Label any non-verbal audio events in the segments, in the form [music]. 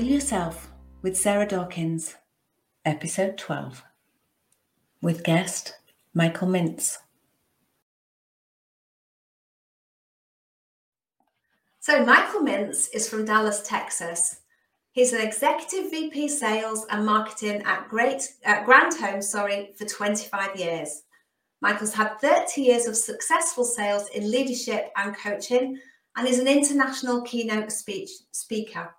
Heal Yourself with Sarah Dawkins, Episode 12, with guest Michael Mintz. So, Michael Mintz is from Dallas, Texas. He's an executive VP sales and marketing at Great at Grand Home, sorry, for 25 years. Michael's had 30 years of successful sales in leadership and coaching and is an international keynote speech speaker.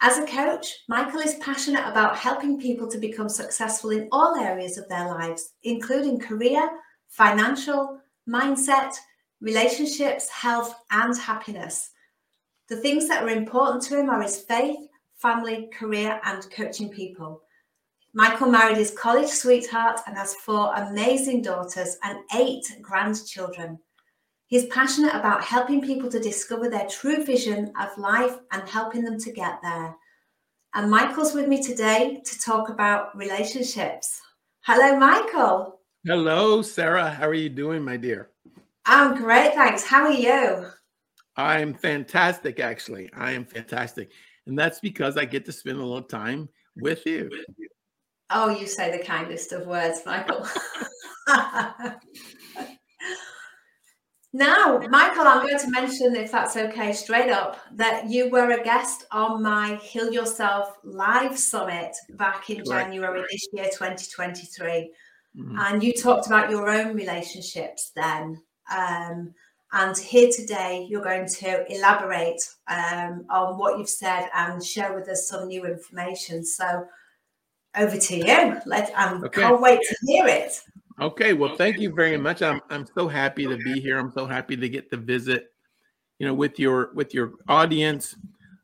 As a coach, Michael is passionate about helping people to become successful in all areas of their lives, including career, financial, mindset, relationships, health, and happiness. The things that are important to him are his faith, family, career, and coaching people. Michael married his college sweetheart and has four amazing daughters and eight grandchildren. He's passionate about helping people to discover their true vision of life and helping them to get there. And Michael's with me today to talk about relationships. Hello, Michael. Hello, Sarah. How are you doing, my dear? I'm great, thanks. How are you? I'm fantastic, actually. I am fantastic. And that's because I get to spend a little time with you. Oh, you say the kindest of words, Michael. [laughs] [laughs] Now, Michael, I'm going to mention, if that's okay, straight up, that you were a guest on my Heal Yourself live summit back in January this year, 2023. Mm-hmm. And you talked about your own relationships then. Um, and here today, you're going to elaborate um, on what you've said and share with us some new information. So, over to you. Let I okay. can't wait to hear it. Okay, well, thank you very much. I'm I'm so happy to be here. I'm so happy to get to visit, you know, with your with your audience.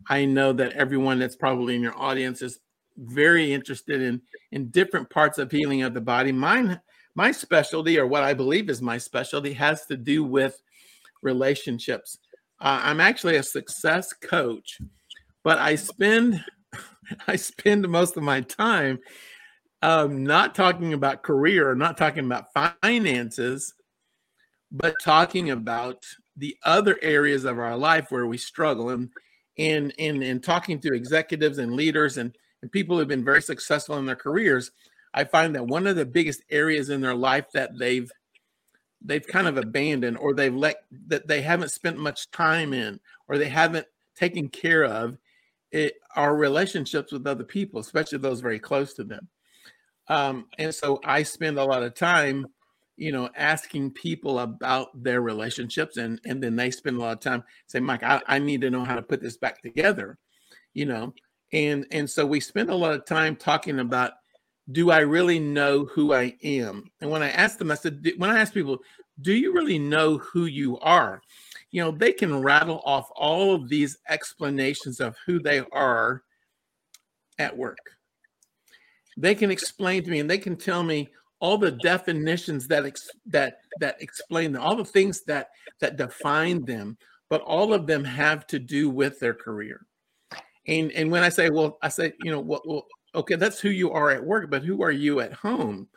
I know that everyone that's probably in your audience is very interested in in different parts of healing of the body. Mine my specialty or what I believe is my specialty has to do with relationships. Uh, I'm actually a success coach, but I spend [laughs] I spend most of my time um, not talking about career, not talking about finances, but talking about the other areas of our life where we struggle and and and, and talking to executives and leaders and, and people who've been very successful in their careers, I find that one of the biggest areas in their life that they've they've kind of abandoned or they've let that they haven't spent much time in or they haven't taken care of it are relationships with other people, especially those very close to them. Um, and so I spend a lot of time, you know, asking people about their relationships, and and then they spend a lot of time saying, "Mike, I, I need to know how to put this back together," you know, and and so we spend a lot of time talking about, do I really know who I am? And when I ask them, I said, when I ask people, do you really know who you are? You know, they can rattle off all of these explanations of who they are at work they can explain to me and they can tell me all the definitions that ex- that that explain them, all the things that that define them, but all of them have to do with their career. And and when I say, well, I say, you know, well, well okay, that's who you are at work, but who are you at home?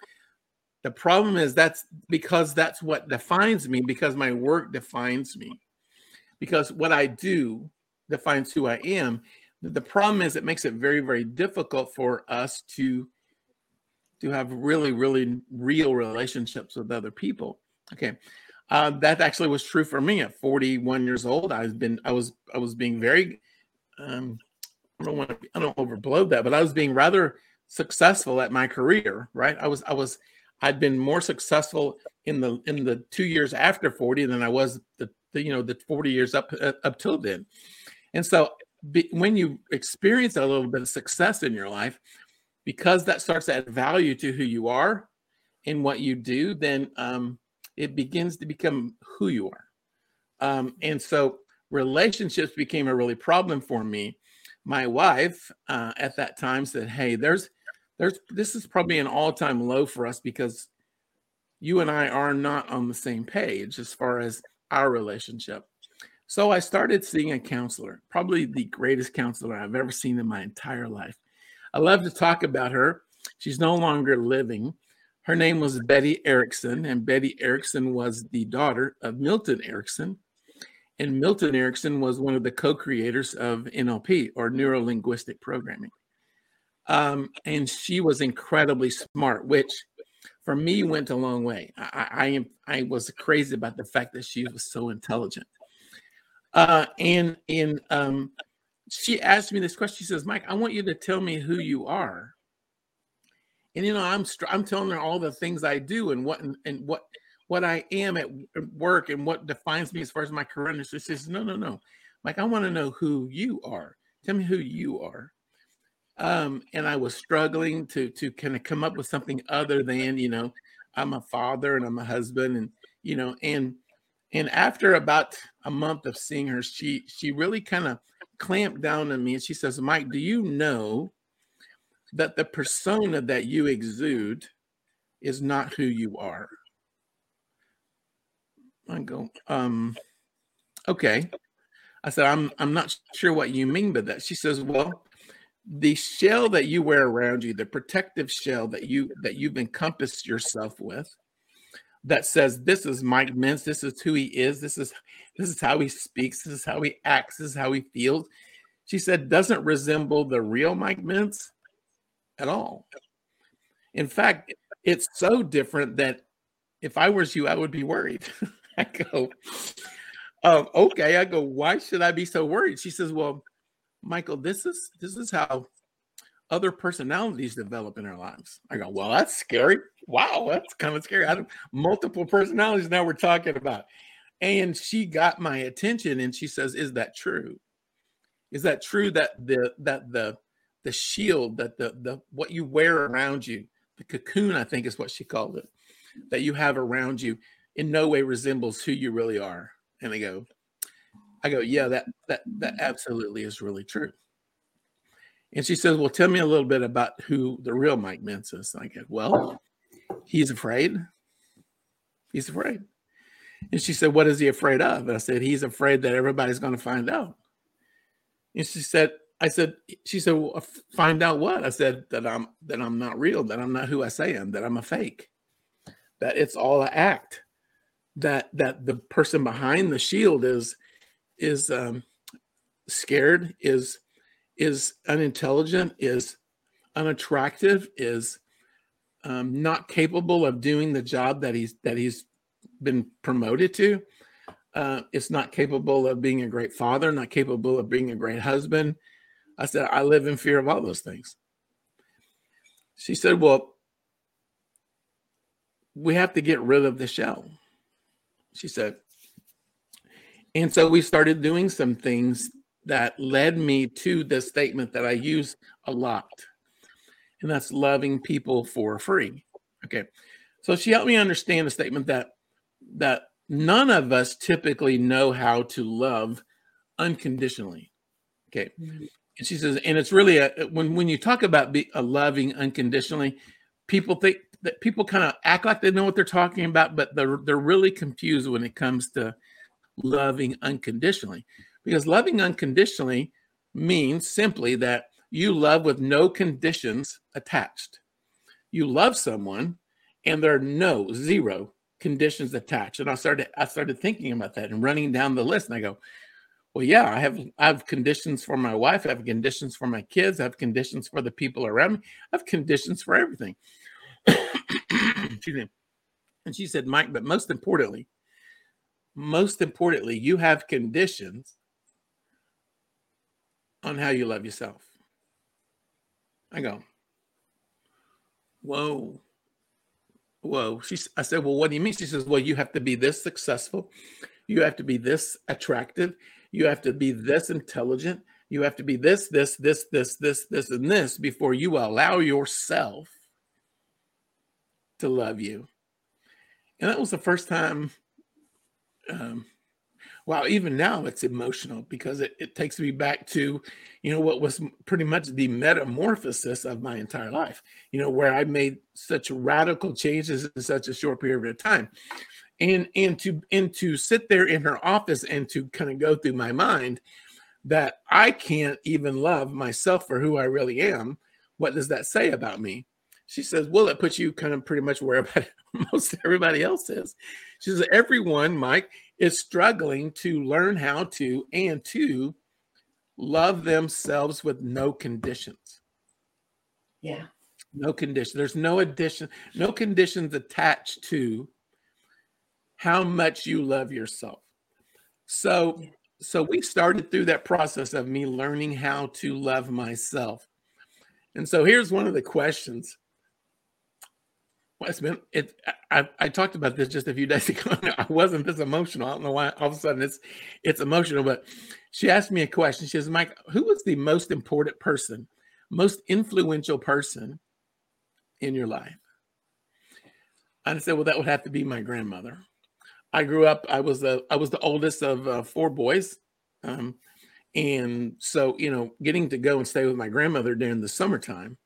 The problem is that's because that's what defines me, because my work defines me, because what I do defines who I am. The problem is it makes it very, very difficult for us to to have really, really real relationships with other people. Okay. Uh, that actually was true for me at 41 years old. I've been, I was, I was being very, um, I don't want to, I don't overblow that, but I was being rather successful at my career. Right. I was, I was, I'd been more successful in the in the two years after 40 than I was the, the you know the 40 years up uh, up till then. And so be, when you experience a little bit of success in your life, because that starts to add value to who you are and what you do, then um, it begins to become who you are. Um, and so relationships became a really problem for me. My wife uh, at that time said, "Hey, there's, there's, this is probably an all-time low for us because you and I are not on the same page as far as our relationship." So I started seeing a counselor, probably the greatest counselor I've ever seen in my entire life. I love to talk about her. She's no longer living. Her name was Betty Erickson, and Betty Erickson was the daughter of Milton Erickson. and Milton Erickson was one of the co-creators of NLP or neuro linguistic programming. Um, and she was incredibly smart, which for me went a long way. I, I I was crazy about the fact that she was so intelligent. Uh, and and um, she asked me this question. She says, "Mike, I want you to tell me who you are." And you know, I'm I'm telling her all the things I do and what and, and what what I am at work and what defines me as far as my career. And she says, "No, no, no, Mike, I want to know who you are. Tell me who you are." um, and I was struggling to to kind of come up with something other than you know I'm a father and I'm a husband and you know and and after about a month of seeing her, she she really kind of clamped down on me and she says, Mike, do you know that the persona that you exude is not who you are? I go, um, okay. I said, I'm I'm not sure what you mean by that. She says, Well, the shell that you wear around you, the protective shell that you that you've encompassed yourself with, that says this is Mike Mintz, this is who he is, this is this is how he speaks, this is how he acts, this is how he feels. She said doesn't resemble the real Mike Mintz at all. In fact, it's so different that if I was you, I would be worried. [laughs] I go, um, okay. I go, why should I be so worried? She says, well, Michael, this is this is how other personalities develop in our lives. I go, well, that's scary. Wow, that's kind of scary. I multiple personalities now we're talking about. And she got my attention and she says, Is that true? Is that true that the that the the shield that the the what you wear around you, the cocoon, I think is what she called it, that you have around you in no way resembles who you really are. And I go, I go, yeah, that that that absolutely is really true. And she says, Well, tell me a little bit about who the real Mike Mintz is. I go, Well, he's afraid. He's afraid. And she said, What is he afraid of? And I said, He's afraid that everybody's going to find out. And she said, I said, she said, well, find out what? I said that I'm that I'm not real, that I'm not who I say I am, that I'm a fake, that it's all an act, that that the person behind the shield is is um, scared, is is unintelligent, is unattractive, is um, not capable of doing the job that he's that he's been promoted to. Uh, is not capable of being a great father, not capable of being a great husband. I said, I live in fear of all those things. She said, Well, we have to get rid of the shell. She said, and so we started doing some things that led me to the statement that I use a lot. And that's loving people for free. Okay. So she helped me understand the statement that that none of us typically know how to love unconditionally. Okay. Mm-hmm. And she says, and it's really a, when when you talk about be, a loving unconditionally, people think that people kind of act like they know what they're talking about, but they're they're really confused when it comes to loving unconditionally. Because loving unconditionally means simply that you love with no conditions attached. You love someone and there are no zero conditions attached. And I started I started thinking about that and running down the list and I go, well, yeah, I have I have conditions for my wife, I have conditions for my kids, I have conditions for the people around me, I have conditions for everything. [coughs] Excuse me. And she said, Mike, but most importantly, most importantly, you have conditions on how you love yourself. I go, whoa, whoa. She, I said, well, what do you mean? She says, well, you have to be this successful. You have to be this attractive. You have to be this intelligent. You have to be this, this, this, this, this, this, and this before you allow yourself to love you. And that was the first time um, wow, even now it's emotional because it, it takes me back to, you know, what was pretty much the metamorphosis of my entire life, you know, where I made such radical changes in such a short period of time. And and to and to sit there in her office and to kind of go through my mind that I can't even love myself for who I really am. What does that say about me? She says, Well, it puts you kind of pretty much where [laughs] most everybody else is. She says, Everyone, Mike, is struggling to learn how to and to love themselves with no conditions. Yeah. No condition. There's no addition, no conditions attached to how much you love yourself. So so we started through that process of me learning how to love myself. And so here's one of the questions. It's been it I, I talked about this just a few [laughs] days ago. I wasn't this emotional. I don't know why all of a sudden it's it's emotional, but she asked me a question. She says, Mike, who was the most important person, most influential person in your life? I said, well, that would have to be my grandmother. I grew up. I was the I was the oldest of uh, four boys, um, and so you know, getting to go and stay with my grandmother during the summertime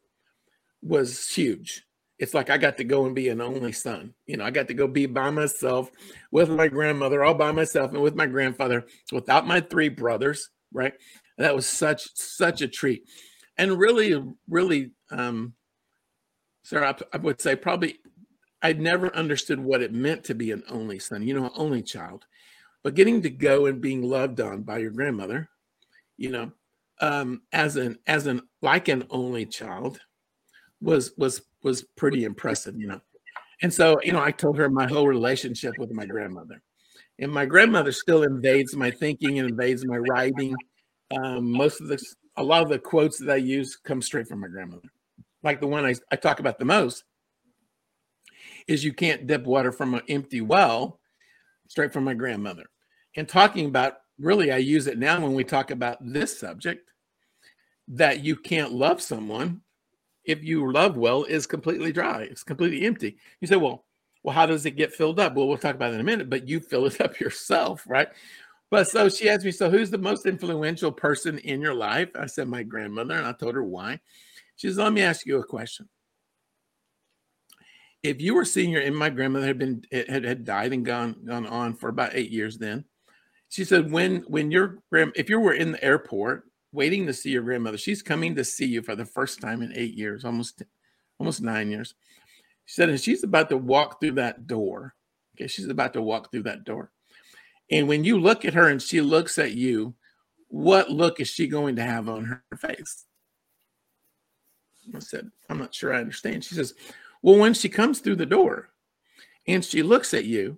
was huge. It's like I got to go and be an only son. You know, I got to go be by myself with my grandmother, all by myself, and with my grandfather, without my three brothers. Right, and that was such such a treat, and really, really, um, Sarah, I, I would say probably I'd never understood what it meant to be an only son, you know, an only child. But getting to go and being loved on by your grandmother, you know, um, as an as an like an only child was was was pretty impressive, you know. And so, you know, I told her my whole relationship with my grandmother. And my grandmother still invades my thinking and invades my writing. Um, most of the a lot of the quotes that I use come straight from my grandmother. Like the one I, I talk about the most is you can't dip water from an empty well, straight from my grandmother. And talking about really, I use it now when we talk about this subject that you can't love someone if you love well is completely dry, it's completely empty. You say, well, well, how does it get filled up? Well, we'll talk about it in a minute, but you fill it [laughs] up yourself, right? But so she asked me, so who's the most influential person in your life? I said, my grandmother, and I told her why. She says, let me ask you a question if you were senior and my grandmother had been eh, had, had died and gone gone on for about eight years then she said when when your grand if you were in the airport waiting to see your grandmother. She's coming to see you for the first time in eight years almost almost nine years. She said and she's about to walk through that door. Okay she's about to walk through that door. And when you look at her and she looks at you what look is she going to have on her face? I said i'm not sure i understand. She says well, when she comes through the door and she looks at you,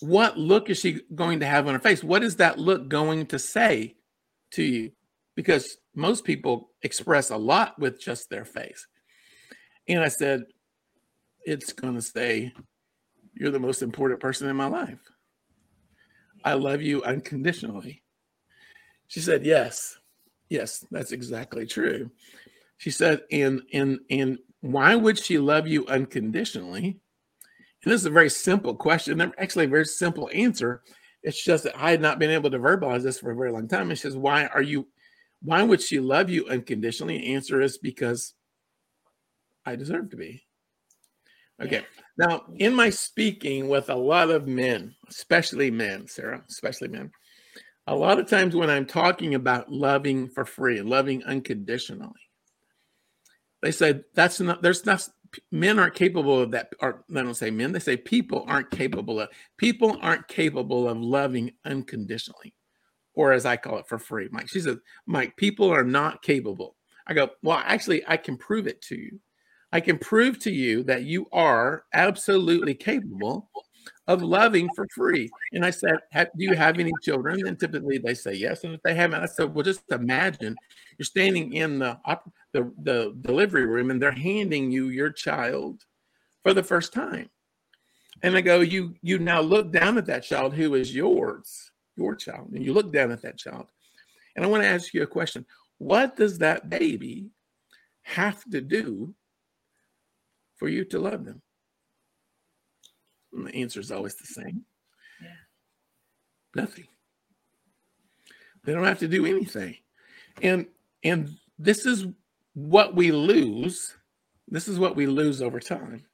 what look is she going to have on her face? What is that look going to say to you? Because most people express a lot with just their face. And I said, it's going to say, You're the most important person in my life. I love you unconditionally. She said, Yes, yes, that's exactly true. She said, and and and why would she love you unconditionally? And this is a very simple question, actually a very simple answer. It's just that I had not been able to verbalize this for a very long time. It says, why are you, why would she love you unconditionally? The answer is because I deserve to be. Okay. Now, in my speaking with a lot of men, especially men, Sarah, especially men, a lot of times when I'm talking about loving for free loving unconditionally, they say that's not there's not men aren't capable of that or they don't say men they say people aren't capable of people aren't capable of loving unconditionally or as i call it for free. Mike she says mike people are not capable. I go well actually i can prove it to you. I can prove to you that you are absolutely capable of loving for free and i said do you have any children and typically they say yes and if they haven't i said well just imagine you're standing in the the, the delivery room and they're handing you your child for the first time. And I go, you you now look down at that child who is yours, your child, and you look down at that child. And I want to ask you a question. What does that baby have to do for you to love them? And the answer is always the same. Yeah. Nothing. They don't have to do anything. And and this is what we lose, this is what we lose over time.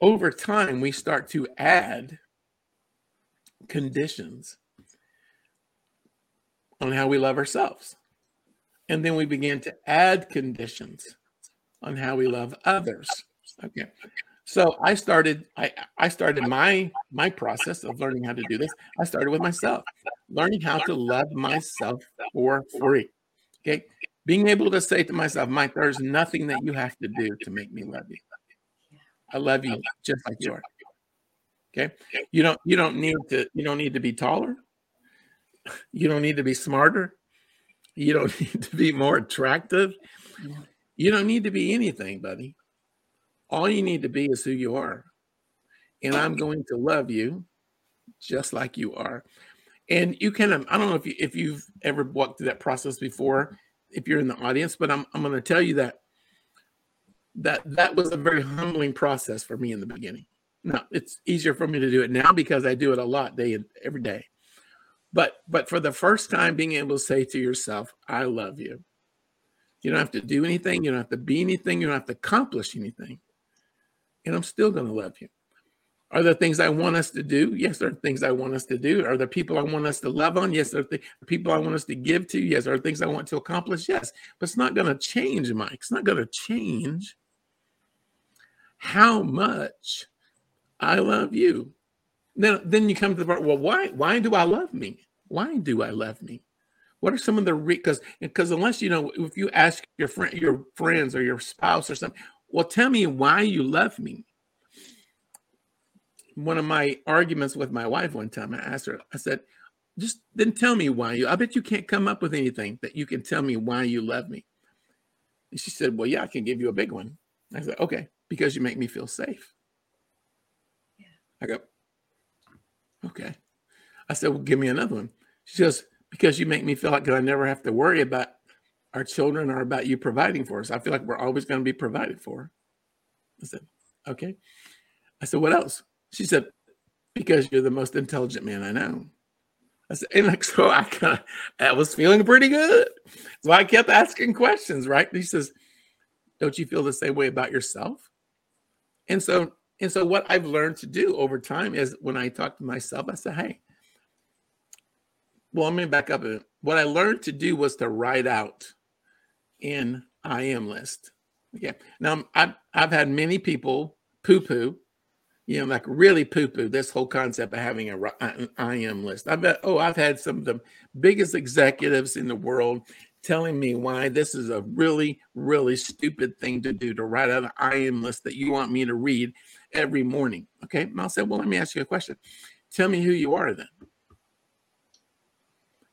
Over time, we start to add conditions on how we love ourselves. And then we begin to add conditions on how we love others. Okay. So I started I I started my my process of learning how to do this. I started with myself, learning how to love myself for free. Okay. Being able to say to myself, Mike, there's nothing that you have to do to make me love you. I love you just like you are. Okay. You don't you don't need to you don't need to be taller. You don't need to be smarter. You don't [laughs] need to be more attractive. You don't need to be anything, buddy. All you need to be is who you are. And I'm going to love you just like you are. And you can, um, I don't know if you if you've ever walked through that process before, if you're in the audience, but I'm I'm going to tell you that that that was a very humbling process for me in the beginning. Now it's easier for me to do it now because I do it a lot day every day. But but for the first time, being able to say to yourself, "I love you." You don't have to do anything. You don't have to be anything. You don't have to accomplish anything, and I'm still going to love you. Are there things I want us to do? Yes, there are things I want us to do. Are there people I want us to love on? Yes, there are th- people I want us to give to. Yes, there are things I want to accomplish. Yes, but it's not going to change, Mike. It's not going to change how much I love you. Then, then you come to the part. Well, why? Why do I love me? Why do I love me? What are some of the because because unless you know if you ask your friend your friends or your spouse or something, well, tell me why you love me one of my arguments with my wife one time, I asked her, I said, just then tell me why you, I bet you can't come up with anything that you can tell me why you love me. And she said, Well, yeah, I can give you a big one. I said, Okay, because you make me feel safe. Yeah. I go, Okay. I said, Well, give me another one. She goes, Because you make me feel like I never have to worry about our children are about you providing for us. I feel like we're always going to be provided for. I said, Okay. I said, What else? She said, Because you're the most intelligent man I know. I said, and like, [laughs] so I kind of, I was feeling pretty good. So I kept asking questions, right? He says, Don't you feel the same way about yourself? And so, and so what I've learned to do over time is when I talk to myself, I say, Hey, well, let me back up. A what I learned to do was to write out in I am list. Okay. Now I've I've had many people poo poo you know, like really poo poo this whole concept of having a uh, an I am list. I bet, oh, I've had some of the biggest executives in the world telling me why this is a really, really stupid thing to do to write out an I am list that you want me to read every morning. Okay. And I'll say, well, let me ask you a question. Tell me who you are then.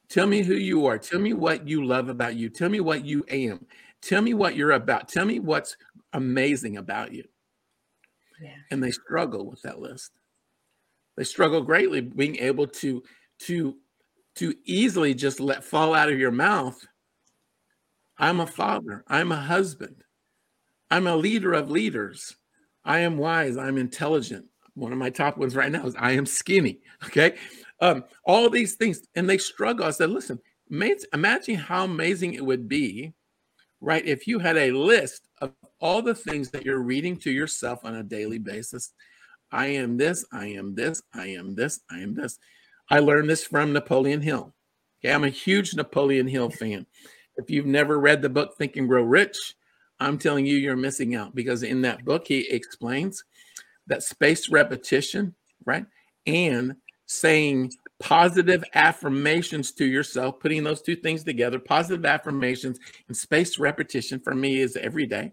Tell me who you are. Tell me what you love about you. Tell me what you am. Tell me what you're about. Tell me what's amazing about you yeah. and they struggle with that list. They struggle greatly being able to to to easily just let fall out of your mouth. I'm a father. I'm a husband. I'm a leader of leaders. I am wise. I'm intelligent. One of my top ones right now is I am skinny. [laughs] Okay. Um, all these things, and they struggle. I said, listen, imagine how amazing it would be, right? If you had a list of all the things that you're reading to yourself on a daily basis. I am this, I am this, I am this, I am this. I learned this from Napoleon Hill. Okay, I'm a huge Napoleon Hill fan. If you've never read the book Think and Grow Rich, I'm telling you, you're missing out because in that book, he explains that spaced repetition, right? And saying positive affirmations to yourself, putting those two things together, positive affirmations and spaced repetition for me is every day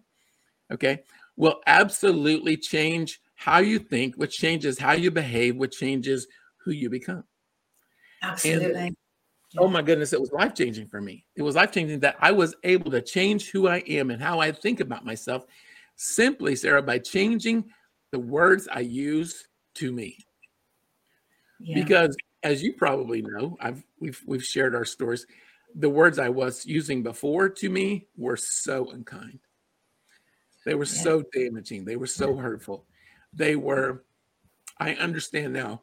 okay, will absolutely change how you think, which changes how you behave, which changes who you become. Absolutely. And, oh my goodness, it was life changing for me. It was life changing that I was able to change who I am and how I think about myself simply, Sarah, by changing the words I use to me. Yeah. Because as you probably know, I've we've we've shared our stories. The words I was using before to me were so unkind. They were yeah. so damaging. They were so hurtful. They were, I understand now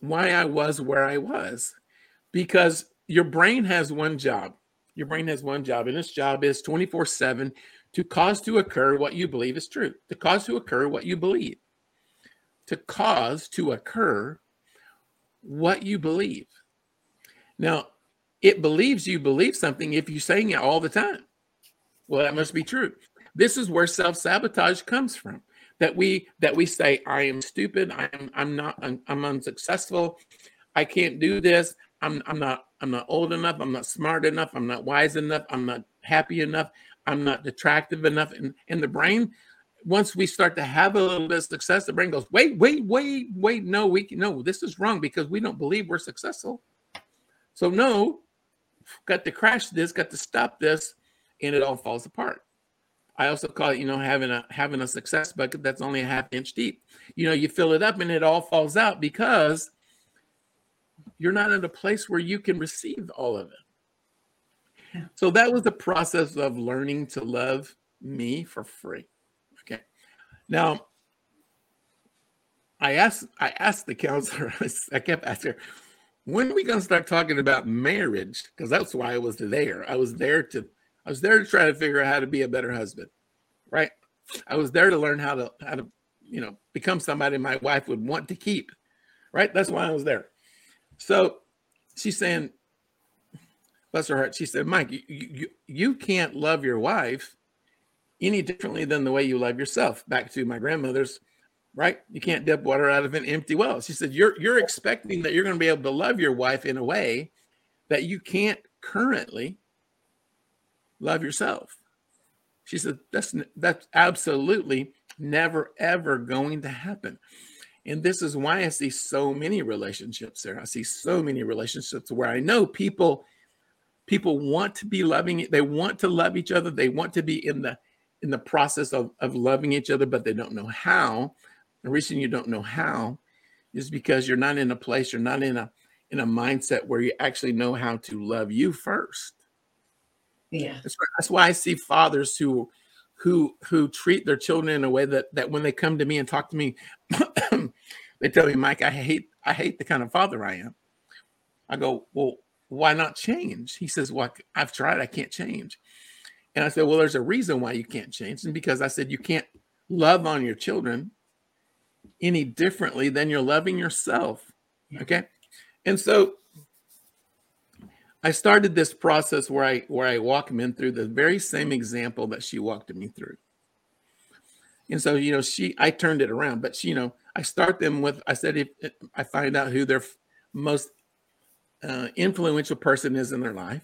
why I was where I was because your brain has one job. Your brain has one job, and its job is 24 7 to cause to occur what you believe is true, to cause to occur what you believe, to cause to occur what you believe. Now, it believes you believe something if you're saying it all the time. Well, that must be true. This is where self sabotage comes from that we that we say i am stupid. I'm i'm not i'm, I'm unsuccessful. I can't do this. I'm i'm not i'm not old enough. I'm not smart enough. I'm not wise enough. I'm not happy enough. I'm not attractive enough. And and the brain once we start to have a little bit of success the brain goes wait wait wait wait no we can, no this is wrong because we don't believe we're successful so no got to crash this got to stop this and it all falls apart I also call it, you know, having a having a success bucket that's only a half inch deep. You know, you fill it up and it all falls out because you're not in a place where you can receive all of it. So that was the process of learning to love me for free. Now I asked I asked the counselor, [laughs] I kept asking her, when are we to start talking about marriage? Because that's why I was there. I was there to I was there to try to figure out how to be a better husband, right? I was there to learn how to how to you know become somebody my wife would want to keep, right? That's why I was there. So she's saying, bless her heart, she said, Mike, you, you, you can't love your wife any differently than the way you love yourself. Back to my grandmother's, right? You can't dip water out of an empty well. She said, You're you're expecting that you're going to be able to love your wife in a way that you can't currently love yourself. She said, that's that's absolutely never ever going to happen. And this is why I see so many relationships there. I see so many relationships where I know people people want to be loving they want to love each other, they want to be in the in the process of, of loving each other, but they don't know how. The reason you don't know how is because you're not in a place, you're not in a in a mindset where you actually know how to love you first. Yeah. That's, that's why I see fathers who who who treat their children in a way that that when they come to me and talk to me, [coughs] they tell me, Mike, I hate I hate the kind of father I am. I go, well, why not change? He says, well, I've tried, I can't change. And I said, well, there's a reason why you can't change, and because I said you can't love on your children any differently than you're loving yourself. Okay, and so I started this process where I where I walk them in through the very same example that she walked me through. And so, you know, she I turned it around, but she, you know, I start them with I said if, if I find out who their most uh, influential person is in their life.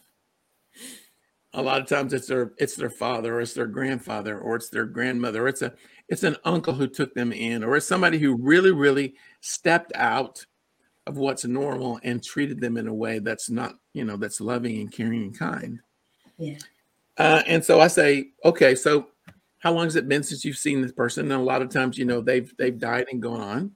A lot of times it's their it's their father or it's their grandfather or it's their grandmother or it's a it's an uncle who took them in or it's somebody who really really stepped out of what's normal and treated them in a way that's not, you know, that's loving and caring and kind. Yeah. Uh, and so I say, okay, so how long has it been since you've seen this person? And a lot of times, you know, they've they've died and gone on.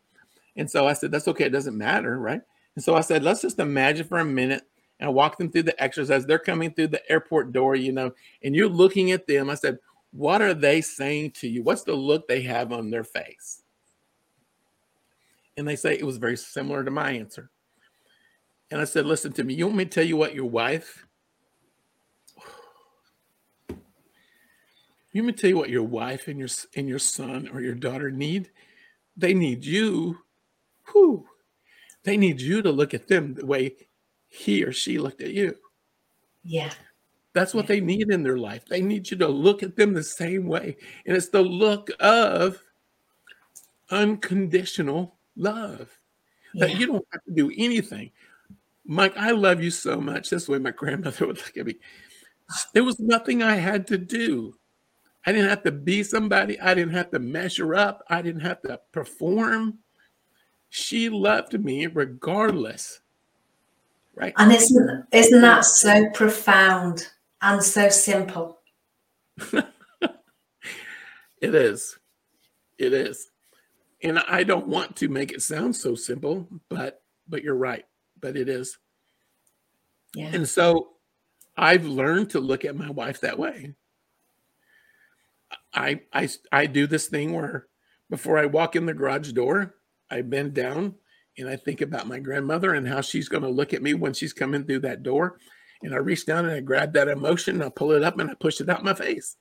And so I said, that's okay, it doesn't matter, right? And so I said, let's just imagine for a minute and I walk them through the exercise. They're coming through the airport door, you know, and you're looking at them. I said, what are they saying to you? What's the look they have on their face? And they say it was very similar to my answer. And I said, listen to me, you want me to tell you what your wife, [sighs] you want me to tell you what your wife and your and your son or your daughter need? They need you. Whew. They need you to look at them the way he or she looked at you. Yeah. That's what yeah. they need in their life. They need you to look at them the same way. And it's the look of unconditional love. Yeah. That you don't have to do anything. Mike, I love you so much. That's the way my grandmother [laughs] would look at me. There was nothing I had to do. I didn't have to be somebody. I didn't have to measure up. I didn't have to perform. She loved me regardless. Right. And isn't isn't that so profound and so simple? [laughs] it is. It is and I don't want to make it sound so simple, but but you're right. But it is. Yeah. And so I've learned to look at my wife that way. I I I do this thing where before I walk in the garage door, I bend down and I think about my grandmother and how she's going to look at me when she's coming through that door. And I reach down and I grab that emotion, and I pull it up and I push it out my face.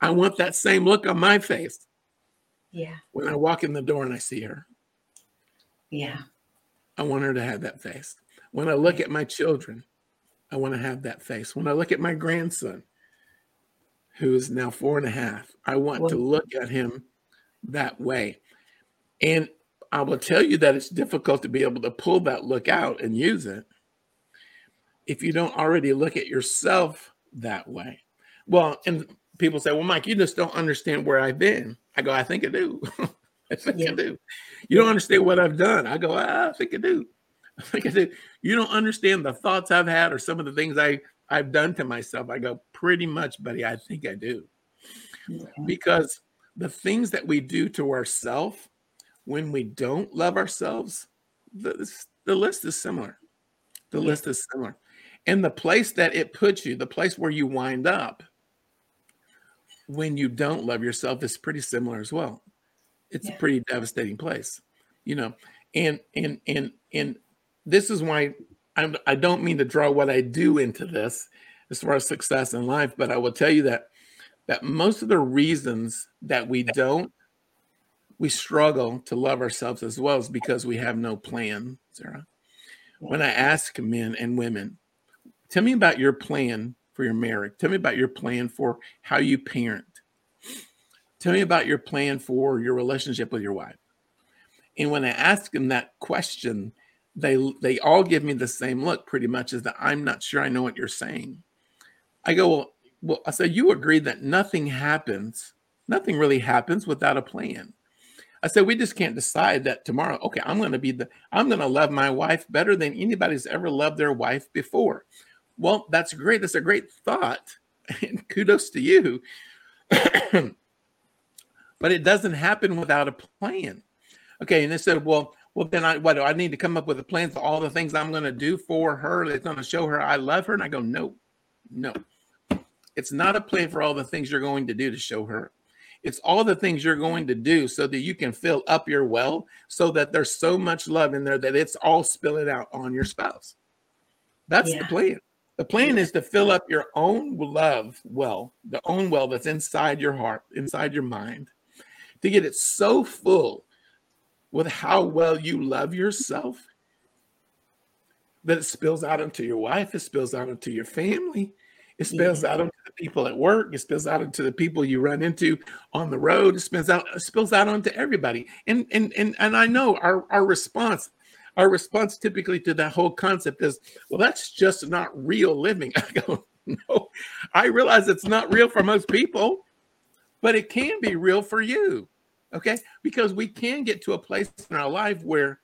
I want that same look on my face. Yeah. When I walk in the door and I see her. Yeah. I want her to have that face. When I look at my children, I want to have that face. When I look at my grandson, who is now four and a half, I want to look at him that way. And I will tell you that it's difficult to be able to pull that look out and use it if you don't already look at yourself that way. Well, and people say, well, Mike, you just don't understand where I've been. I go, I think I do. [laughs] I think yeah. I do. You don't understand what I've done. I go, I think I do. [laughs] I think I do. You don't understand the thoughts I've had or some of the things I, I've done to myself. I go, pretty much, buddy, I think I do. Yeah. Because the things that we do to ourselves when we don't love ourselves, the, the list is similar. The yeah. list is similar. And the place that it puts you, the place where you wind up when you don't love yourself is pretty similar as well. It's yeah. a pretty devastating place, you know. And and and and this is why I'm, I don't mean to draw what I do into this as far as success in life, but I will tell you that that most of the reasons that we don't we struggle to love ourselves as well is because we have no plan, Sarah. When I ask men and women, tell me about your plan for your marriage. Tell me about your plan for how you parent. Tell me about your plan for your relationship with your wife. And when I ask them that question, they they all give me the same look pretty much as that I'm not sure I know what you're saying. I go, well, well, I said, you agree that nothing happens, nothing really happens without a plan. I said, we just can't decide that tomorrow, okay, I'm going to be the, I'm going to love my wife better than anybody's ever loved their wife before. Well, that's great. That's a great thought. [laughs] And kudos to you. [coughs] but it doesn't happen without a plan. Okay. And they said, well, well, then I what do I need to come up with a plan for all the things I'm going to do for her that's going to show her I love her? And I go, no, no. It's not a plan for all the things you're going to do to show her. It's all the things you're going mm-hmm. to do so that you can fill up your well so that there's so much love in there that it's all spilling out on your spouse. That's yeah. the plan. The plan is to fill up your own love well, the own well that's inside your heart, inside your mind, to get it so full with how well you love yourself that it spills out into your wife, it spills out into your family, it spills out onto the people at work. It spills out into the people you run into on the road. It spills out, it spills out onto everybody. And and and and I know our our response, our response typically to that whole concept is, well, that's just not real living. [laughs] I go, no, I realize it's not real for most people, but it can be real for you. Okay, because we can get to a place in our life where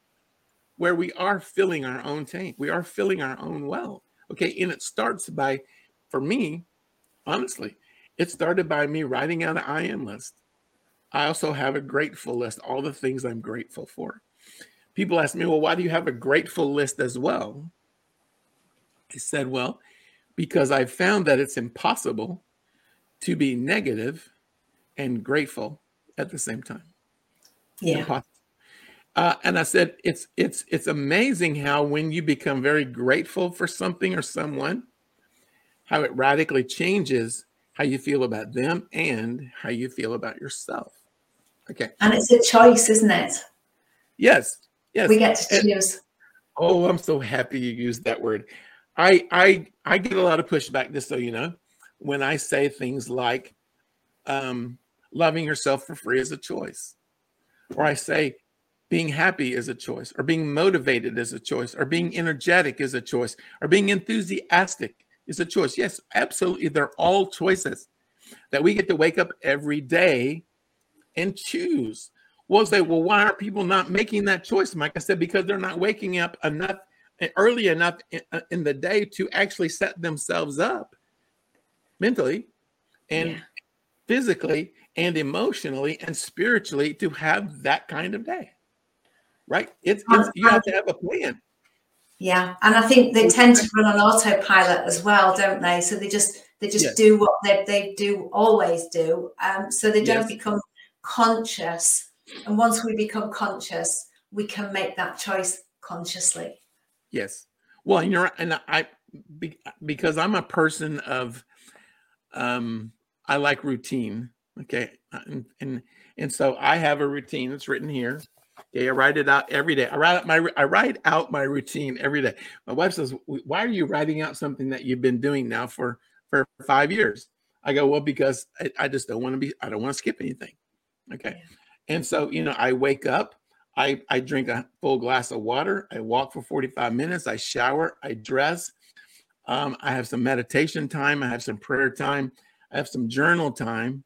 where we are filling our own tank. We are filling our own well. Okay, and it starts by for me, honestly, it started by me writing out an I am list. I also have a grateful list, all the things I'm grateful for. People ask me, well, why do you have a grateful list as well? I said, well, because I found that it's impossible to be negative and grateful at the same time. Yeah. Uh, and I said, it's it's it's amazing how when you become very grateful for something or someone, how it radically changes how you feel about them and how you feel about yourself. Okay. And it's a choice, isn't it? Yes. Yes. We get to choose. And, oh, I'm so happy you used that word. I I I get a lot of pushback, just so you know, when I say things like um, loving yourself for free is a choice. Or I say being happy is a choice, or being motivated is a choice, or being energetic is a choice, or being enthusiastic is a choice. Yes, absolutely. They're all choices that we get to wake up every day and choose. We'll say, well, why aren't people not making that choice, Mike? I said, because they're not waking up enough early enough in, uh, in the day to actually set themselves up mentally and yeah. physically and emotionally and spiritually to have that kind of day. Right? It's, it's you have to have a plan. Yeah, and I think they tend to run on autopilot as well, don't they? So they just they just yes. do what they they do always do. Um, so they don't yes. become conscious. And once we become conscious, we can make that choice consciously. Yes. Well, and you're and I because I'm a person of um I like routine. Okay. And and and so I have a routine that's written here. Okay, I write it out every day. I write out my I write out my routine every day. My wife says, "Why are you writing out something that you've been doing now for for five years?" I go, "Well, because I, I just don't want to be. I don't want to skip anything." Okay, And so, you know, I wake up, I, I drink a full glass of water, I walk for 45 minutes, I shower, I dress, um, I have some meditation time, I have some prayer time, I have some journal time.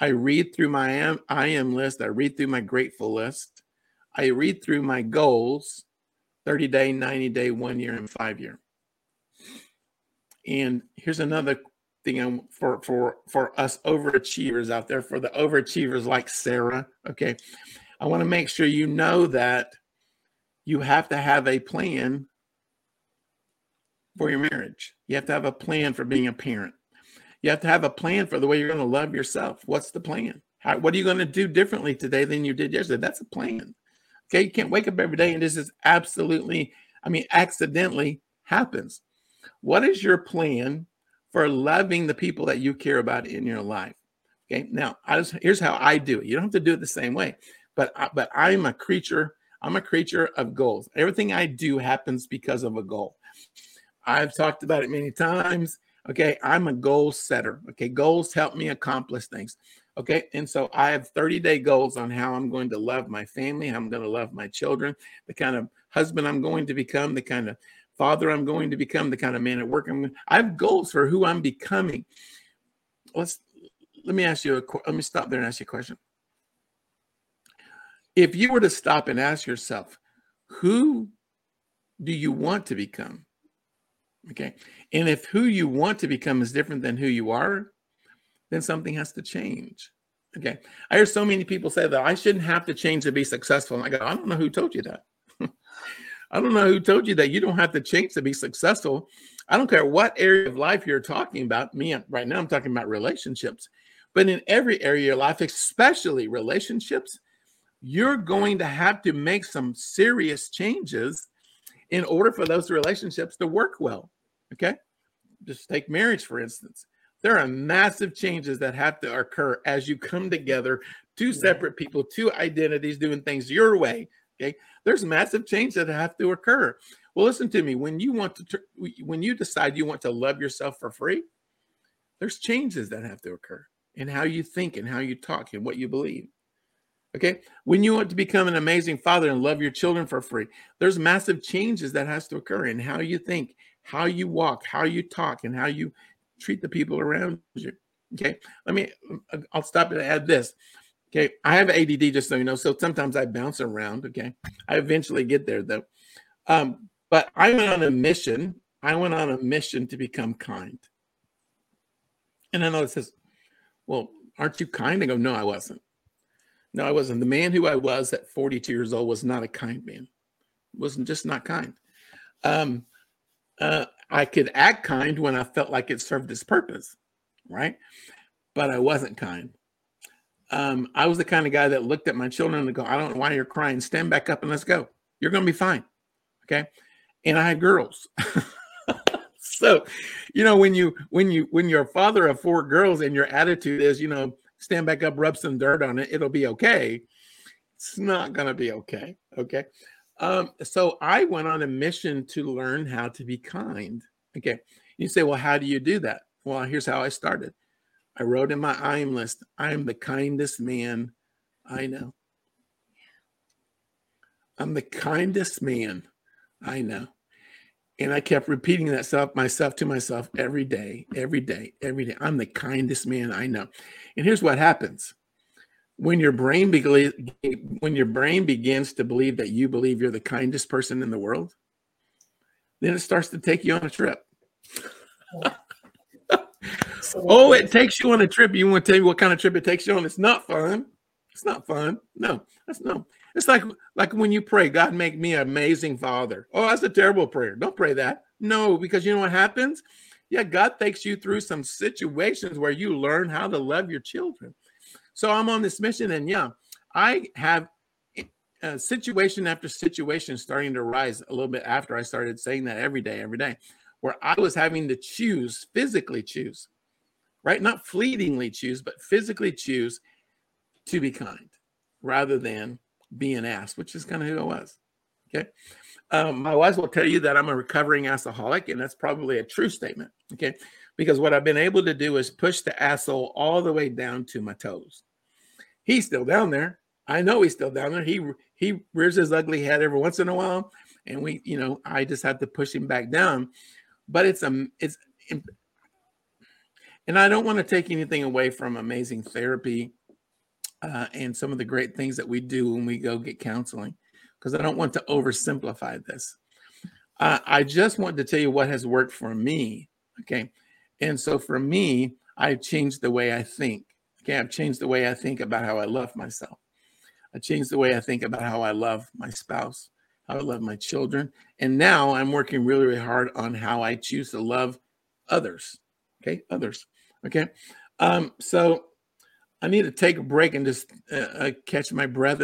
I read through my am, I am list, I read through my grateful list, I read through my goals 30 day, 90 day, one year, and five year. And here's another thing for for for us overachievers out there, for the overachievers like Sarah. Okay, I want to make sure you know that you have to have a plan for your marriage. You have to have a plan for being a parent. You have to have a plan for the way you're going to love yourself. What's the plan? How, what are you going to do differently today than you did yesterday? That's a plan. Okay, you can't wake up every day and this is absolutely, I mean, accidentally happens. What is your plan for loving the people that you care about in your life? Okay, now I just, here's how I do it. You don't have to do it the same way, but but I'm a creature. I'm a creature of goals. Everything I do happens because of a goal. I've talked about it many times. Okay, I'm a goal setter. Okay, goals help me accomplish things. Okay, and so I have 30 day goals on how I'm going to love my family, how I'm going to love my children, the kind of husband I'm going to become, the kind of father I'm going to become, the kind of man at work I'm. I have goals for who I'm becoming. Let's let me ask you a let me stop there and ask you a question. If you were to stop and ask yourself, who do you want to become? Okay. And if who you want to become is different than who you are, then something has to change. Okay. I hear so many people say that I shouldn't have to change to be successful. And I go, I don't know who told you that. [laughs] I don't know who told you that you don't have to change to be successful. I don't care what area of life you're talking about. Me, right now, I'm talking about relationships. But in every area of life, especially relationships, you're going to have to make some serious changes in order for those relationships to work well. Okay. Just take marriage, for instance. There are massive changes that have to occur as you come together, two separate people, two identities doing things your way. Okay. There's massive change that have to occur. Well, listen to me. When you want to, when you decide you want to love yourself for free, there's changes that have to occur in how you think and how you talk and what you believe. Okay. When you want to become an amazing father and love your children for free, there's massive changes that has to occur in how you think, how you walk, how you talk, and how you treat the people around you. Okay. Let me, I'll stop and add this. Okay. I have ADD, just so you know. So sometimes I bounce around. Okay. I eventually get there though. Um, but I went on a mission. I went on a mission to become kind. And I know it says, well, aren't you kind? I go, no, I wasn't. No, I wasn't. The man who I was at 42 years old was not a kind man. Wasn't just not kind. Um, uh, I could act kind when I felt like it served its purpose, right? But I wasn't kind. Um, I was the kind of guy that looked at my children and go, I don't know why you're crying. Stand back up and let's go. You're going to be fine. Okay. And I had girls. [laughs] so, you know, when you, when you, when you're a father of four girls and your attitude is, you know, stand back up, rub some dirt on it, it'll be okay. It's not going to be okay. Okay. Um, so I went on a mission to learn how to be kind. Okay. You say, well, how do you do that? Well, here's how I started. I wrote in my I am list, I am the kindest man I know. I'm the kindest man I know. And I kept repeating that stuff myself to myself every day, every day, every day. I'm the kindest man I know. And here's what happens when your brain be- when your brain begins to believe that you believe you're the kindest person in the world, then it starts to take you on a trip. [laughs] oh, it takes you on a trip. You want to tell me what kind of trip it takes you on? It's not fun. It's not fun. No, that's no. It's like like when you pray, God make me an amazing father. Oh, that's a terrible prayer. Don't pray that. No, because you know what happens? Yeah, God takes you through some situations where you learn how to love your children. So I'm on this mission, and yeah, I have uh, situation after situation starting to rise a little bit after I started saying that every day, every day, where I was having to choose, physically choose, right? Not fleetingly choose, but physically choose to be kind rather than being asked, which is kind of who I was. Okay. Um, my wife will tell you that I'm a recovering alcoholic, and that's probably a true statement. Okay because what I've been able to do is push the asshole all the way down to my toes. He's still down there. I know he's still down there. He he rears his ugly head every once in a while, and we, you know, I just have to push him back down. But it's a it's, and I don't want to take anything away from amazing therapy uh, and some of the great things that we do when we go get counseling, because I don't want to oversimplify this. Uh, I just want to tell you what has worked for me. Okay, and so for me, I've changed the way I think. Okay, I've changed the way I think about how I love myself. I changed the way I think about how I love my spouse, how I love my children. And now I'm working really, really hard on how I choose to love others. Okay, others. Okay. Um, so I need to take a break and just uh, uh, catch my breath.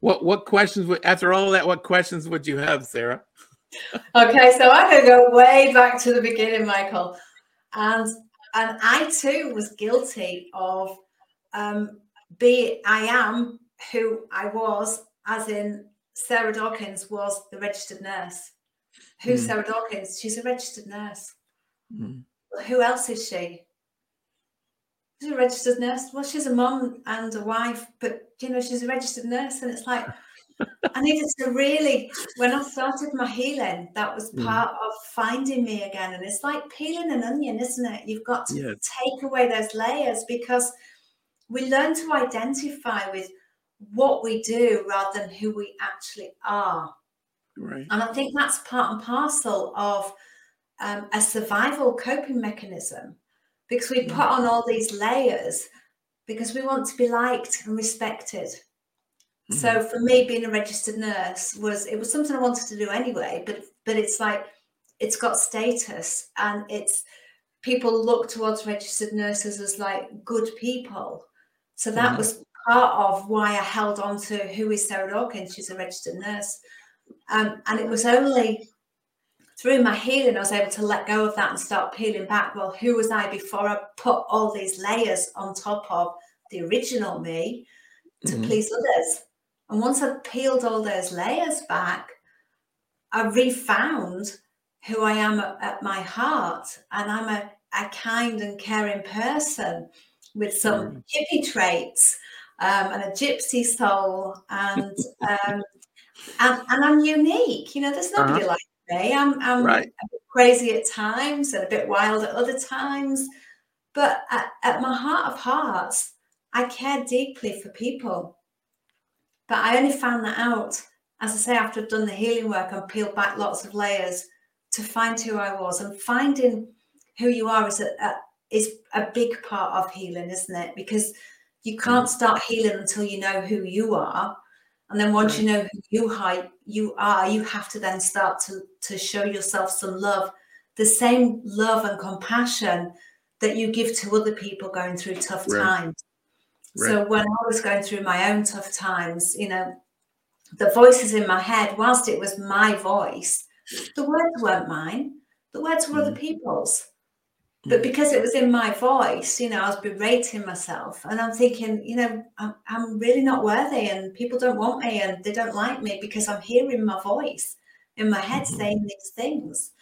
What what questions would after all that? What questions would you have, Sarah? [laughs] okay, so I'm gonna go way back to the beginning, Michael, and and I too was guilty of um, be I am who I was, as in Sarah Dawkins was the registered nurse. Who's mm. Sarah Dawkins? She's a registered nurse. Mm. Who else is she? She's a registered nurse. Well, she's a mom and a wife, but you know, she's a registered nurse, and it's like [laughs] I needed to really, when I started my healing, that was mm. part mm. of finding me again. And it's like peeling an onion, isn't it? You've got to yes. take away those layers because we learn to identify with what we do rather than who we actually are. Right. And I think that's part and parcel of um, a survival coping mechanism because we put mm. on all these layers because we want to be liked and respected. Mm-hmm. So for me, being a registered nurse was it was something I wanted to do anyway, but but it's like it's got status and it's people look towards registered nurses as like good people. So that mm-hmm. was part of why I held on to who is Sarah Dawkins. She's a registered nurse. Um, and it was only through my healing I was able to let go of that and start peeling back. Well, who was I before I put all these layers on top of the original me to mm-hmm. please others? And once I peeled all those layers back, I refound who I am at, at my heart. And I'm a, a, kind and caring person with some hippie traits um, and a gypsy soul. And, [laughs] um, and, and I'm unique. You know, there's nobody uh-huh. like me. I'm, I'm right. crazy at times and a bit wild at other times. But at, at my heart of hearts, I care deeply for people. But I only found that out, as I say, after I've done the healing work and peeled back lots of layers to find who I was. And finding who you are is a, a is a big part of healing, isn't it? Because you can't mm. start healing until you know who you are. And then once you know who you, you are, you have to then start to, to show yourself some love, the same love and compassion that you give to other people going through tough right. times. Right. So when I was going through my own tough times, you know, the voices in my head, whilst it was my voice, the words weren't mine. The words were mm. other people's. But mm. because it was in my voice, you know, I was berating myself and I'm thinking, you know, I'm, I'm really not worthy and people don't want me and they don't like me because I'm hearing my voice in my head mm-hmm. saying these things.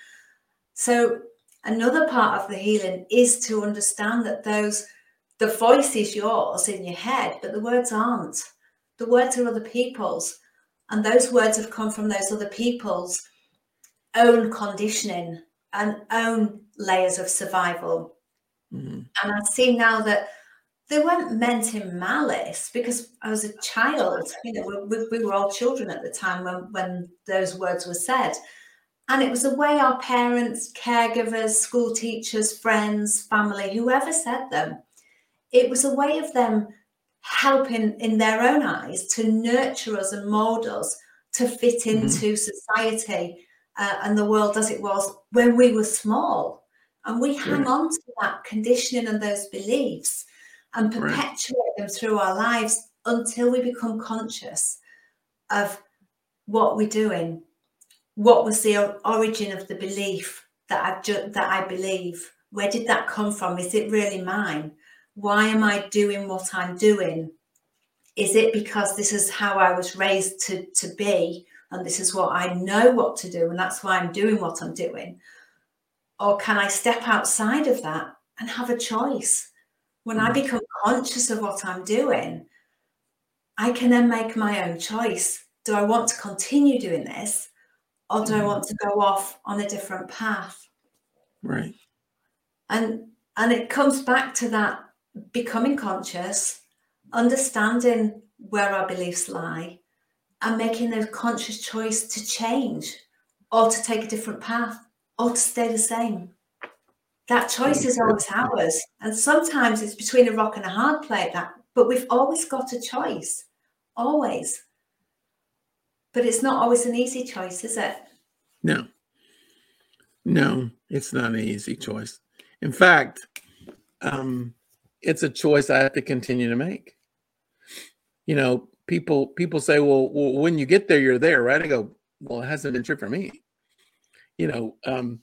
So, another part of the healing is to understand that those the voice is yours in your head, but the words aren't. The words are other people's. And those words have come from those other people's own conditioning and own layers of survival. Mm-hmm. And I see now that they weren't meant in malice because I was a child. You know, we, we, were all children at the time when, when those words were said. And it was a way our parents, caregivers, school teachers, friends, family, whoever said them, it was a way of them helping in their own eyes to nurture us and mold us to fit mm-hmm. into mm-hmm. society uh, and the world as it was when we were small. And we hang right. on to that conditioning and those beliefs and perpetuate right. them through our lives until we become conscious of what we're doing. What was the origin of the belief that I ju- that I believe? Where did that come from? Is it really mine? why am I doing what I'm doing? Is it because this is how I was raised to, to be and this is what I know what to do and that's why I'm doing what I'm doing? Or can I step outside of that and have a choice? When I mm. become conscious of what I'm doing, I can then make my own choice. Do I want to continue doing this or do I want to go off on a different path? Right. And and it comes back to that becoming conscious, understanding where our beliefs lie, and making a conscious choice to change or to take a different path or to stay the same. That choice is always ours. And sometimes it's between a rock and a hard place, that, but we've always got a choice. Always. But it's not always an easy choice, is it? No. No, it's not an easy choice. In fact, um, it's a choice I have to continue to make. You know, people people say, well, well, when you get there, you're there, right? I go, well, it hasn't been true for me. You know, um,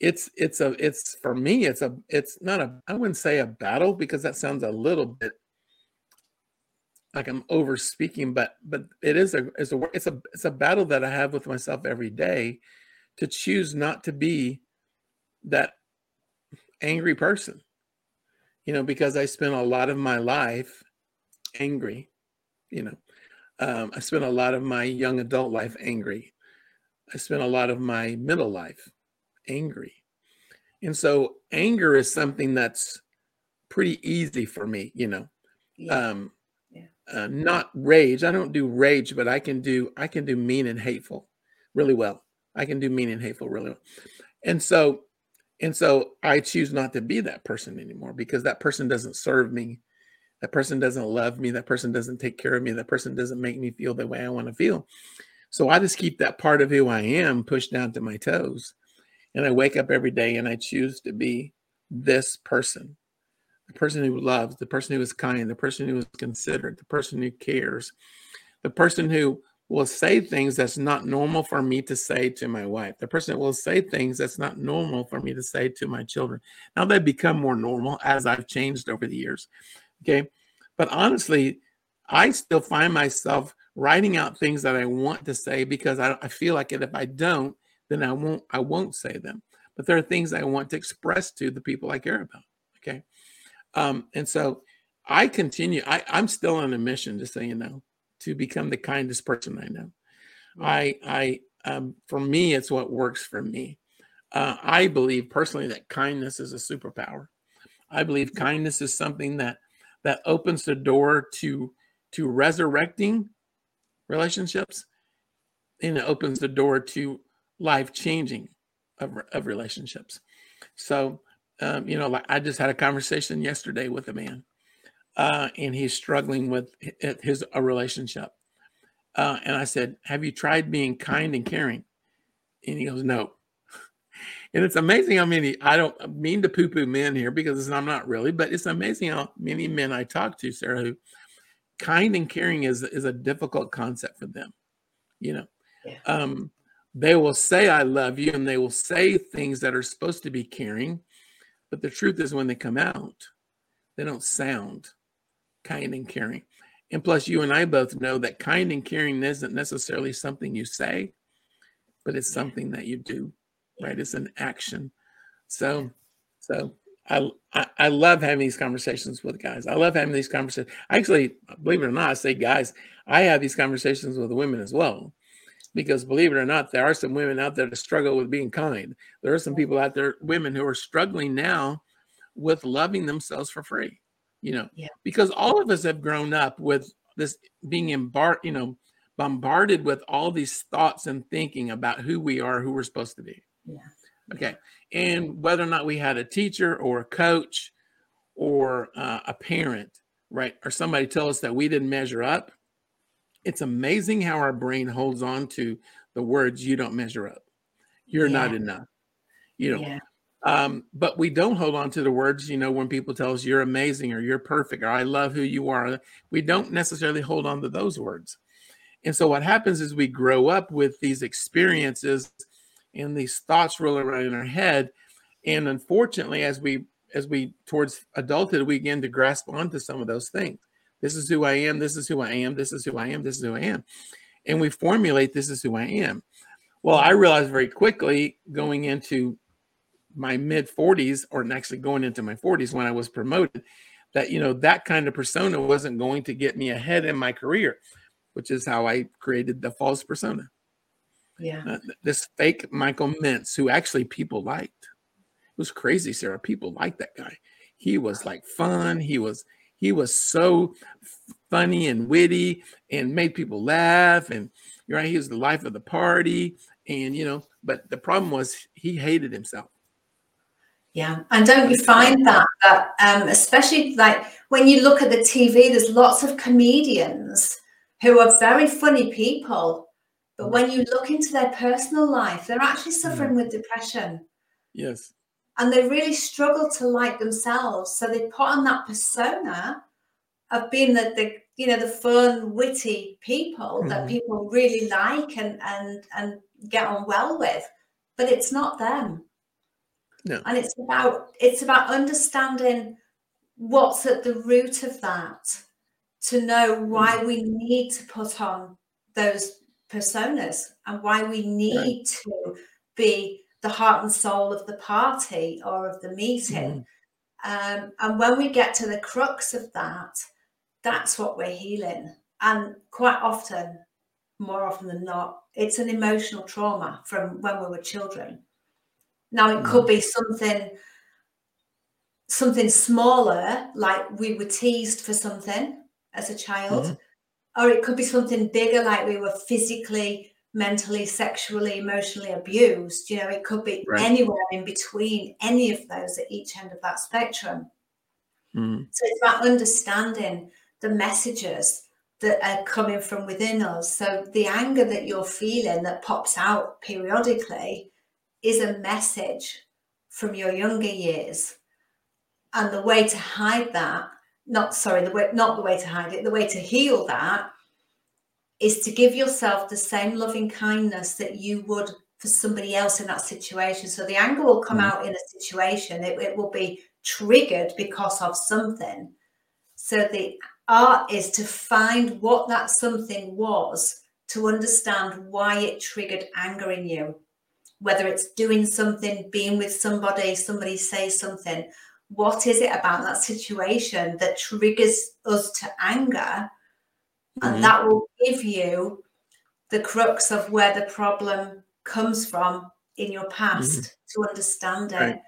it's it's a it's for me, it's a it's not a I wouldn't say a battle because that sounds a little bit like I'm over speaking, but but it is a it's a it's a it's a battle that I have with myself every day to choose not to be that angry person. You know, because I spent a lot of my life angry, you know. Um, I spent a lot of my young adult life angry. I spent a lot of my middle life angry. And so anger is something that's pretty easy for me, you know. Yeah. Um, yeah. Uh, not rage. I don't do rage, but I can do I can do mean and hateful really well. I can do mean and hateful really well. And so and so I choose not to be that person anymore because that person doesn't serve me. That person doesn't love me. That person doesn't take care of me. That person doesn't make me feel the way I want to feel. So I just keep that part of who I am pushed down to my toes. And I wake up every day and I choose to be this person the person who loves, the person who is kind, the person who is considerate, the person who cares, the person who will say things that's not normal for me to say to my wife, the person that will say things that's not normal for me to say to my children. Now they become more normal as I've changed over the years. Okay. But honestly, I still find myself writing out things that I want to say because I, I feel like it, if I don't, then I won't I won't say them. But there are things I want to express to the people I care about. Okay. Um, and so I continue, I, I'm still on a mission, just so you know, to become the kindest person I know. I, I, um, for me, it's what works for me. Uh, I believe personally that kindness is a superpower. I believe kindness is something that that opens the door to to resurrecting relationships, and it opens the door to life changing of, of relationships. So um, you know, like I just had a conversation yesterday with a man, uh, and he's struggling with his a relationship. Uh, and I said, "Have you tried being kind and caring?" And he goes, "No." And it's amazing how many I don't mean to poo-poo men here because I'm not really, but it's amazing how many men I talk to, Sarah, who kind and caring is is a difficult concept for them. You know, yeah. um, they will say "I love you" and they will say things that are supposed to be caring, but the truth is, when they come out, they don't sound kind and caring. And plus, you and I both know that kind and caring isn't necessarily something you say, but it's something that you do, right? It's an action. So, so I, I, I love having these conversations with guys. I love having these conversations. Actually, believe it or not, I say guys. I have these conversations with women as well because believe it or not, there are some women out there that struggle with being kind. There are some people out there, women who are struggling now with loving themselves for free, you know, yeah. because all of us have grown up with this being embarked, you know, bombarded with all these thoughts and thinking about who we are, who we're supposed to be. Yeah. Okay. And whether or not we had a teacher or a coach or uh, a parent, right, or somebody tell us that we didn't measure up, it's amazing how our brain holds on to the words you don't measure up you're yeah. not enough you know yeah. um, but we don't hold on to the words you know when people tell us you're amazing or you're perfect or i love who you are we don't necessarily hold on to those words and so what happens is we grow up with these experiences and these thoughts rolling around in our head and unfortunately as we as we towards adulthood we begin to grasp onto some of those things this is who I am. This is who I am. This is who I am. This is who I am. And we formulate this is who I am. Well, I realized very quickly going into my mid 40s, or actually going into my 40s when I was promoted, that you know that kind of persona wasn't going to get me ahead in my career, which is how I created the false persona. Yeah. Uh, this fake Michael Mints, who actually people liked. It was crazy, Sarah. People liked that guy. He was like fun. He was he was so funny and witty and made people laugh. And you're right, he was the life of the party. And you know, but the problem was he hated himself. Yeah, and don't you find that that um, especially like when you look at the TV, there's lots of comedians who are very funny people, but when you look into their personal life, they're actually suffering with depression. Yes. And they really struggle to like themselves. So they put on that persona of being the, the you know, the fun, witty people mm-hmm. that people really like and and and get on well with. But it's not them. No. And it's about it's about understanding what's at the root of that to know why mm. we need to put on those personas and why we need to be the heart and soul of the party or of the meeting. Mm. Um, and when we get to the crux of that, that's what we're healing. And quite often, more often than not, it's an emotional trauma from when we were children. Now it could mm. be something something smaller, like we were teased for something as a child, mm-hmm. Or it could be something bigger, like we were physically, mentally, sexually, emotionally abused. You know, it could be right. anywhere in between any of those at each end of that spectrum. Mm. So it's about understanding the messages that are coming from within us. So the anger that you're feeling that pops out periodically is a message from your younger years. And the way to hide that, not sorry, the way not the way to hide it, the way to heal that is to give yourself the same loving kindness that you would for somebody else in that situation. So the anger will come mm. out in a situation, it, it will be triggered because of something. So the art is to find what that something was to understand why it triggered anger in you whether it's doing something, being with somebody, somebody say something. What is it about that situation that triggers us to anger? And mm-hmm. that will give you the crux of where the problem comes from in your past mm-hmm. to understand it. Right.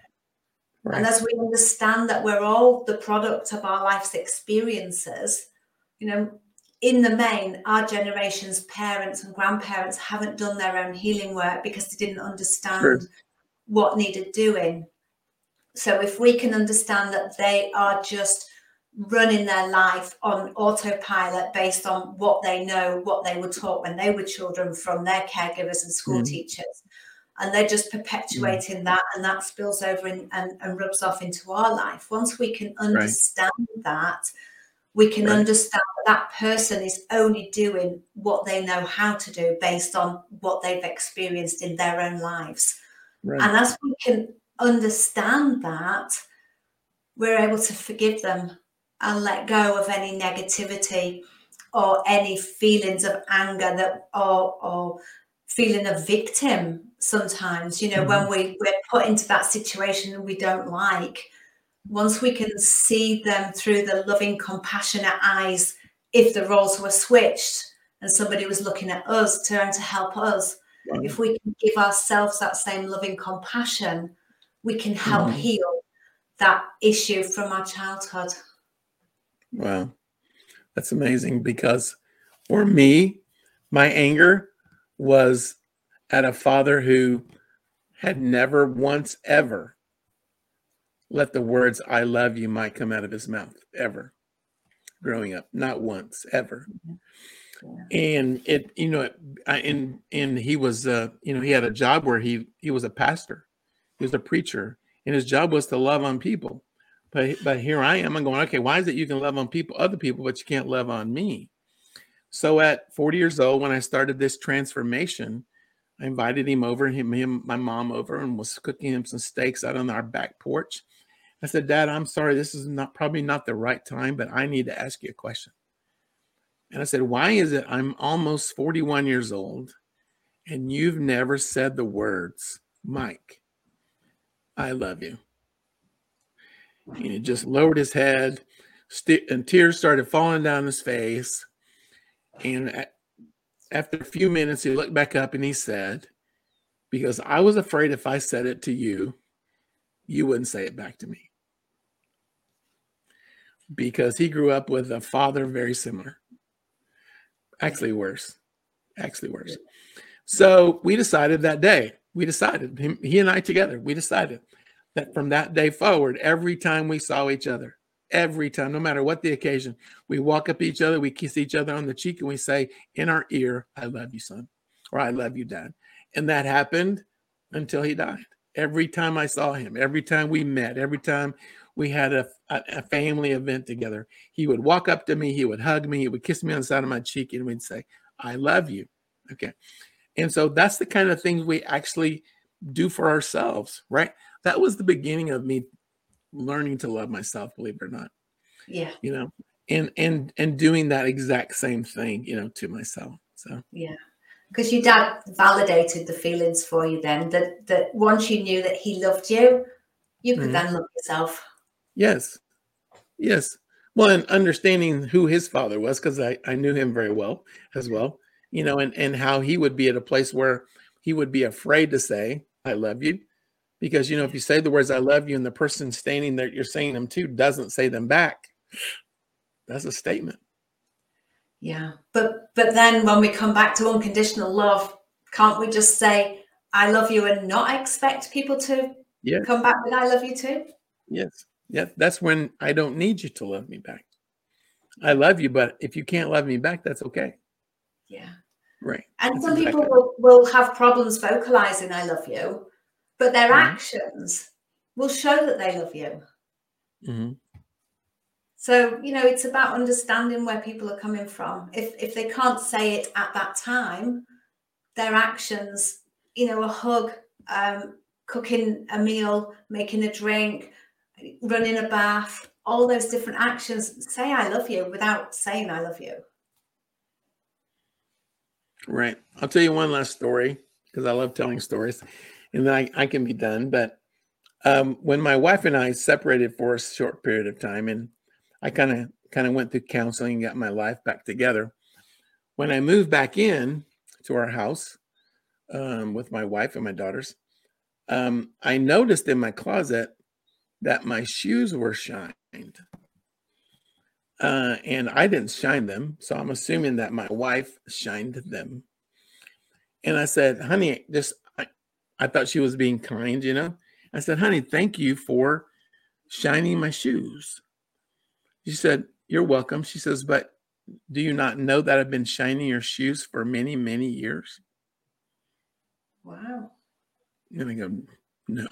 Right. And as we understand that we're all the product of our life's experiences, you know, in the main, our generation's parents and grandparents haven't done their own healing work because they didn't understand True. what needed doing. So, if we can understand that they are just running their life on autopilot based on what they know, what they were taught when they were children from their caregivers and school mm. teachers, and they're just perpetuating mm. that, and that spills over in, and, and rubs off into our life. Once we can understand right. that, we can right. understand that that person is only doing what they know how to do based on what they've experienced in their own lives. Right. And as we can understand that, we're able to forgive them and let go of any negativity or any feelings of anger that or, or feeling a victim sometimes you know mm-hmm. when we, we're put into that situation we don't like once we can see them through the loving, compassionate eyes, if the roles were switched and somebody was looking at us, trying to help us, if we can give ourselves that same loving compassion, we can help mm-hmm. heal that issue from our childhood. Wow. That's amazing because for me, my anger was at a father who had never once ever let the words "I love you" might come out of his mouth ever. Growing up, not once, ever. Yeah. And it, you know, and and he was, uh, you know, he had a job where he he was a pastor, he was a preacher, and his job was to love on people. But but here I am. I'm going, okay, why is it you can love on people, other people, but you can't love on me? So at 40 years old, when I started this transformation, I invited him over, him, him, my mom over, and was cooking him some steaks out on our back porch. I said, Dad, I'm sorry, this is not probably not the right time, but I need to ask you a question. And I said, Why is it I'm almost 41 years old and you've never said the words, Mike, I love you? And he just lowered his head st- and tears started falling down his face. And after a few minutes, he looked back up and he said, Because I was afraid if I said it to you, you wouldn't say it back to me. Because he grew up with a father very similar. Actually, worse. Actually, worse. So we decided that day, we decided, he and I together, we decided that from that day forward, every time we saw each other, every time, no matter what the occasion, we walk up each other, we kiss each other on the cheek, and we say in our ear, I love you, son, or I love you, dad. And that happened until he died. Every time I saw him, every time we met, every time we had a, a, family event together, he would walk up to me, he would hug me, he would kiss me on the side of my cheek, and we'd say, I love you. Okay. And so that's the kind of things we actually do for ourselves, right? That was the beginning of me learning to love myself, believe it or not. Yeah. You know, and and and doing that exact same thing, you know, to myself. So yeah. Because your dad validated the feelings for you then that that once you knew that he loved you, you could mm-hmm. then love yourself. Yes. Yes. Well, and understanding who his father was, because I, I knew him very well as well, you know, and, and how he would be at a place where he would be afraid to say, I love you, because you know if you say the words i love you and the person standing there you're saying them to doesn't say them back. That's a statement. Yeah. But but then when we come back to unconditional love can't we just say i love you and not expect people to yeah. come back with i love you too? Yes. Yeah that's when i don't need you to love me back. I love you but if you can't love me back that's okay yeah right and that's some exactly. people will, will have problems vocalizing i love you but their mm-hmm. actions will show that they love you. Mm-hmm. So you know, it's about understanding where people are coming from. If if they can't say it at that time, their actions, you know, a hug, um, cooking a meal, making a drink, running a bath, all those different actions. Say I love you without saying I love you. Right. I'll tell you one last story because I love telling stories and then I, I can be done. But um, when my wife and I separated for a short period of time, and I kind of kind of went through counseling and got my life back together. When I moved back in to our house um, with my wife and my daughters, um, I noticed in my closet that my shoes were shined. Uh, and I didn't shine them. So I'm assuming that my wife shined them. And I said, honey, just I thought she was being kind, you know. I said, honey, thank you for shining my shoes. She said, You're welcome. She says, But do you not know that I've been shining your shoes for many, many years? Wow. And I go, No.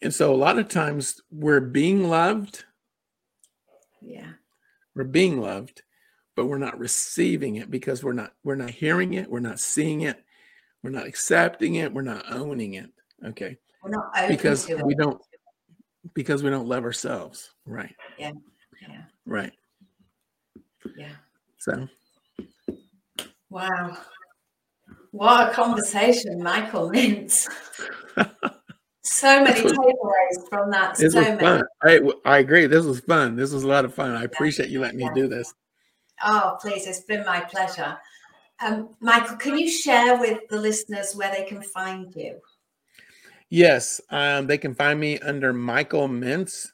And so a lot of times we're being loved. Yeah. We're being loved, but we're not receiving it because we're not we're not hearing it, we're not seeing it, we're not accepting it. We're not owning it. Okay. We're not because we don't because we don't love ourselves. Right. Yeah. Yeah. Right. Yeah. So. Wow. What a conversation, Michael Mints. [laughs] so many takeaways from that. This so was many. fun. I, I agree. This was fun. This was a lot of fun. I appreciate you letting me do this. Oh, please. It's been my pleasure. Um, Michael, can you share with the listeners where they can find you? Yes, um, they can find me under Michael Mints,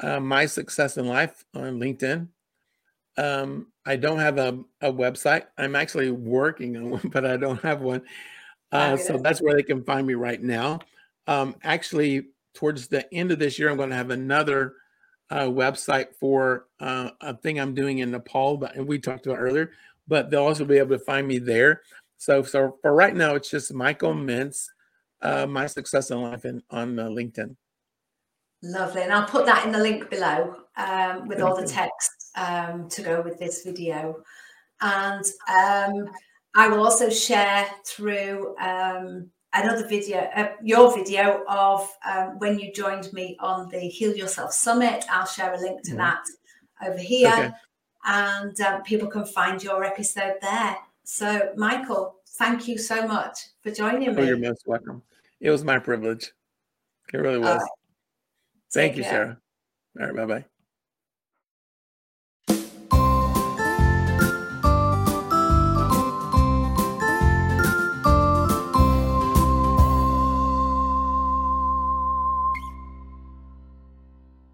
uh, My Success in Life on LinkedIn. Um, I don't have a, a, website. I'm actually working on [laughs] one, but I don't have one. Uh, so that's where they can find me right now. Um, actually, towards the end of this year, I'm going to have another uh, website for uh, a thing I'm doing in Nepal, but and we talked about earlier but they'll also be able to find me there. So, so for right now, it's just Michael Mints, uh, my success in life, in, on uh, LinkedIn. Lovely, and I'll put that in the link below um, with Thank all the text um, to go with this video, and um, I will also share through um, another video, uh, your video of um, when you joined me on the Heal Yourself Summit. I'll share a link to mm-hmm. that over here. Okay and um, people can find your episode there. So, Michael, thank you so much for joining me. Oh, you're most welcome. It was my privilege. It really was. Right. Thank Take you, care. Sarah. All right. Bye bye.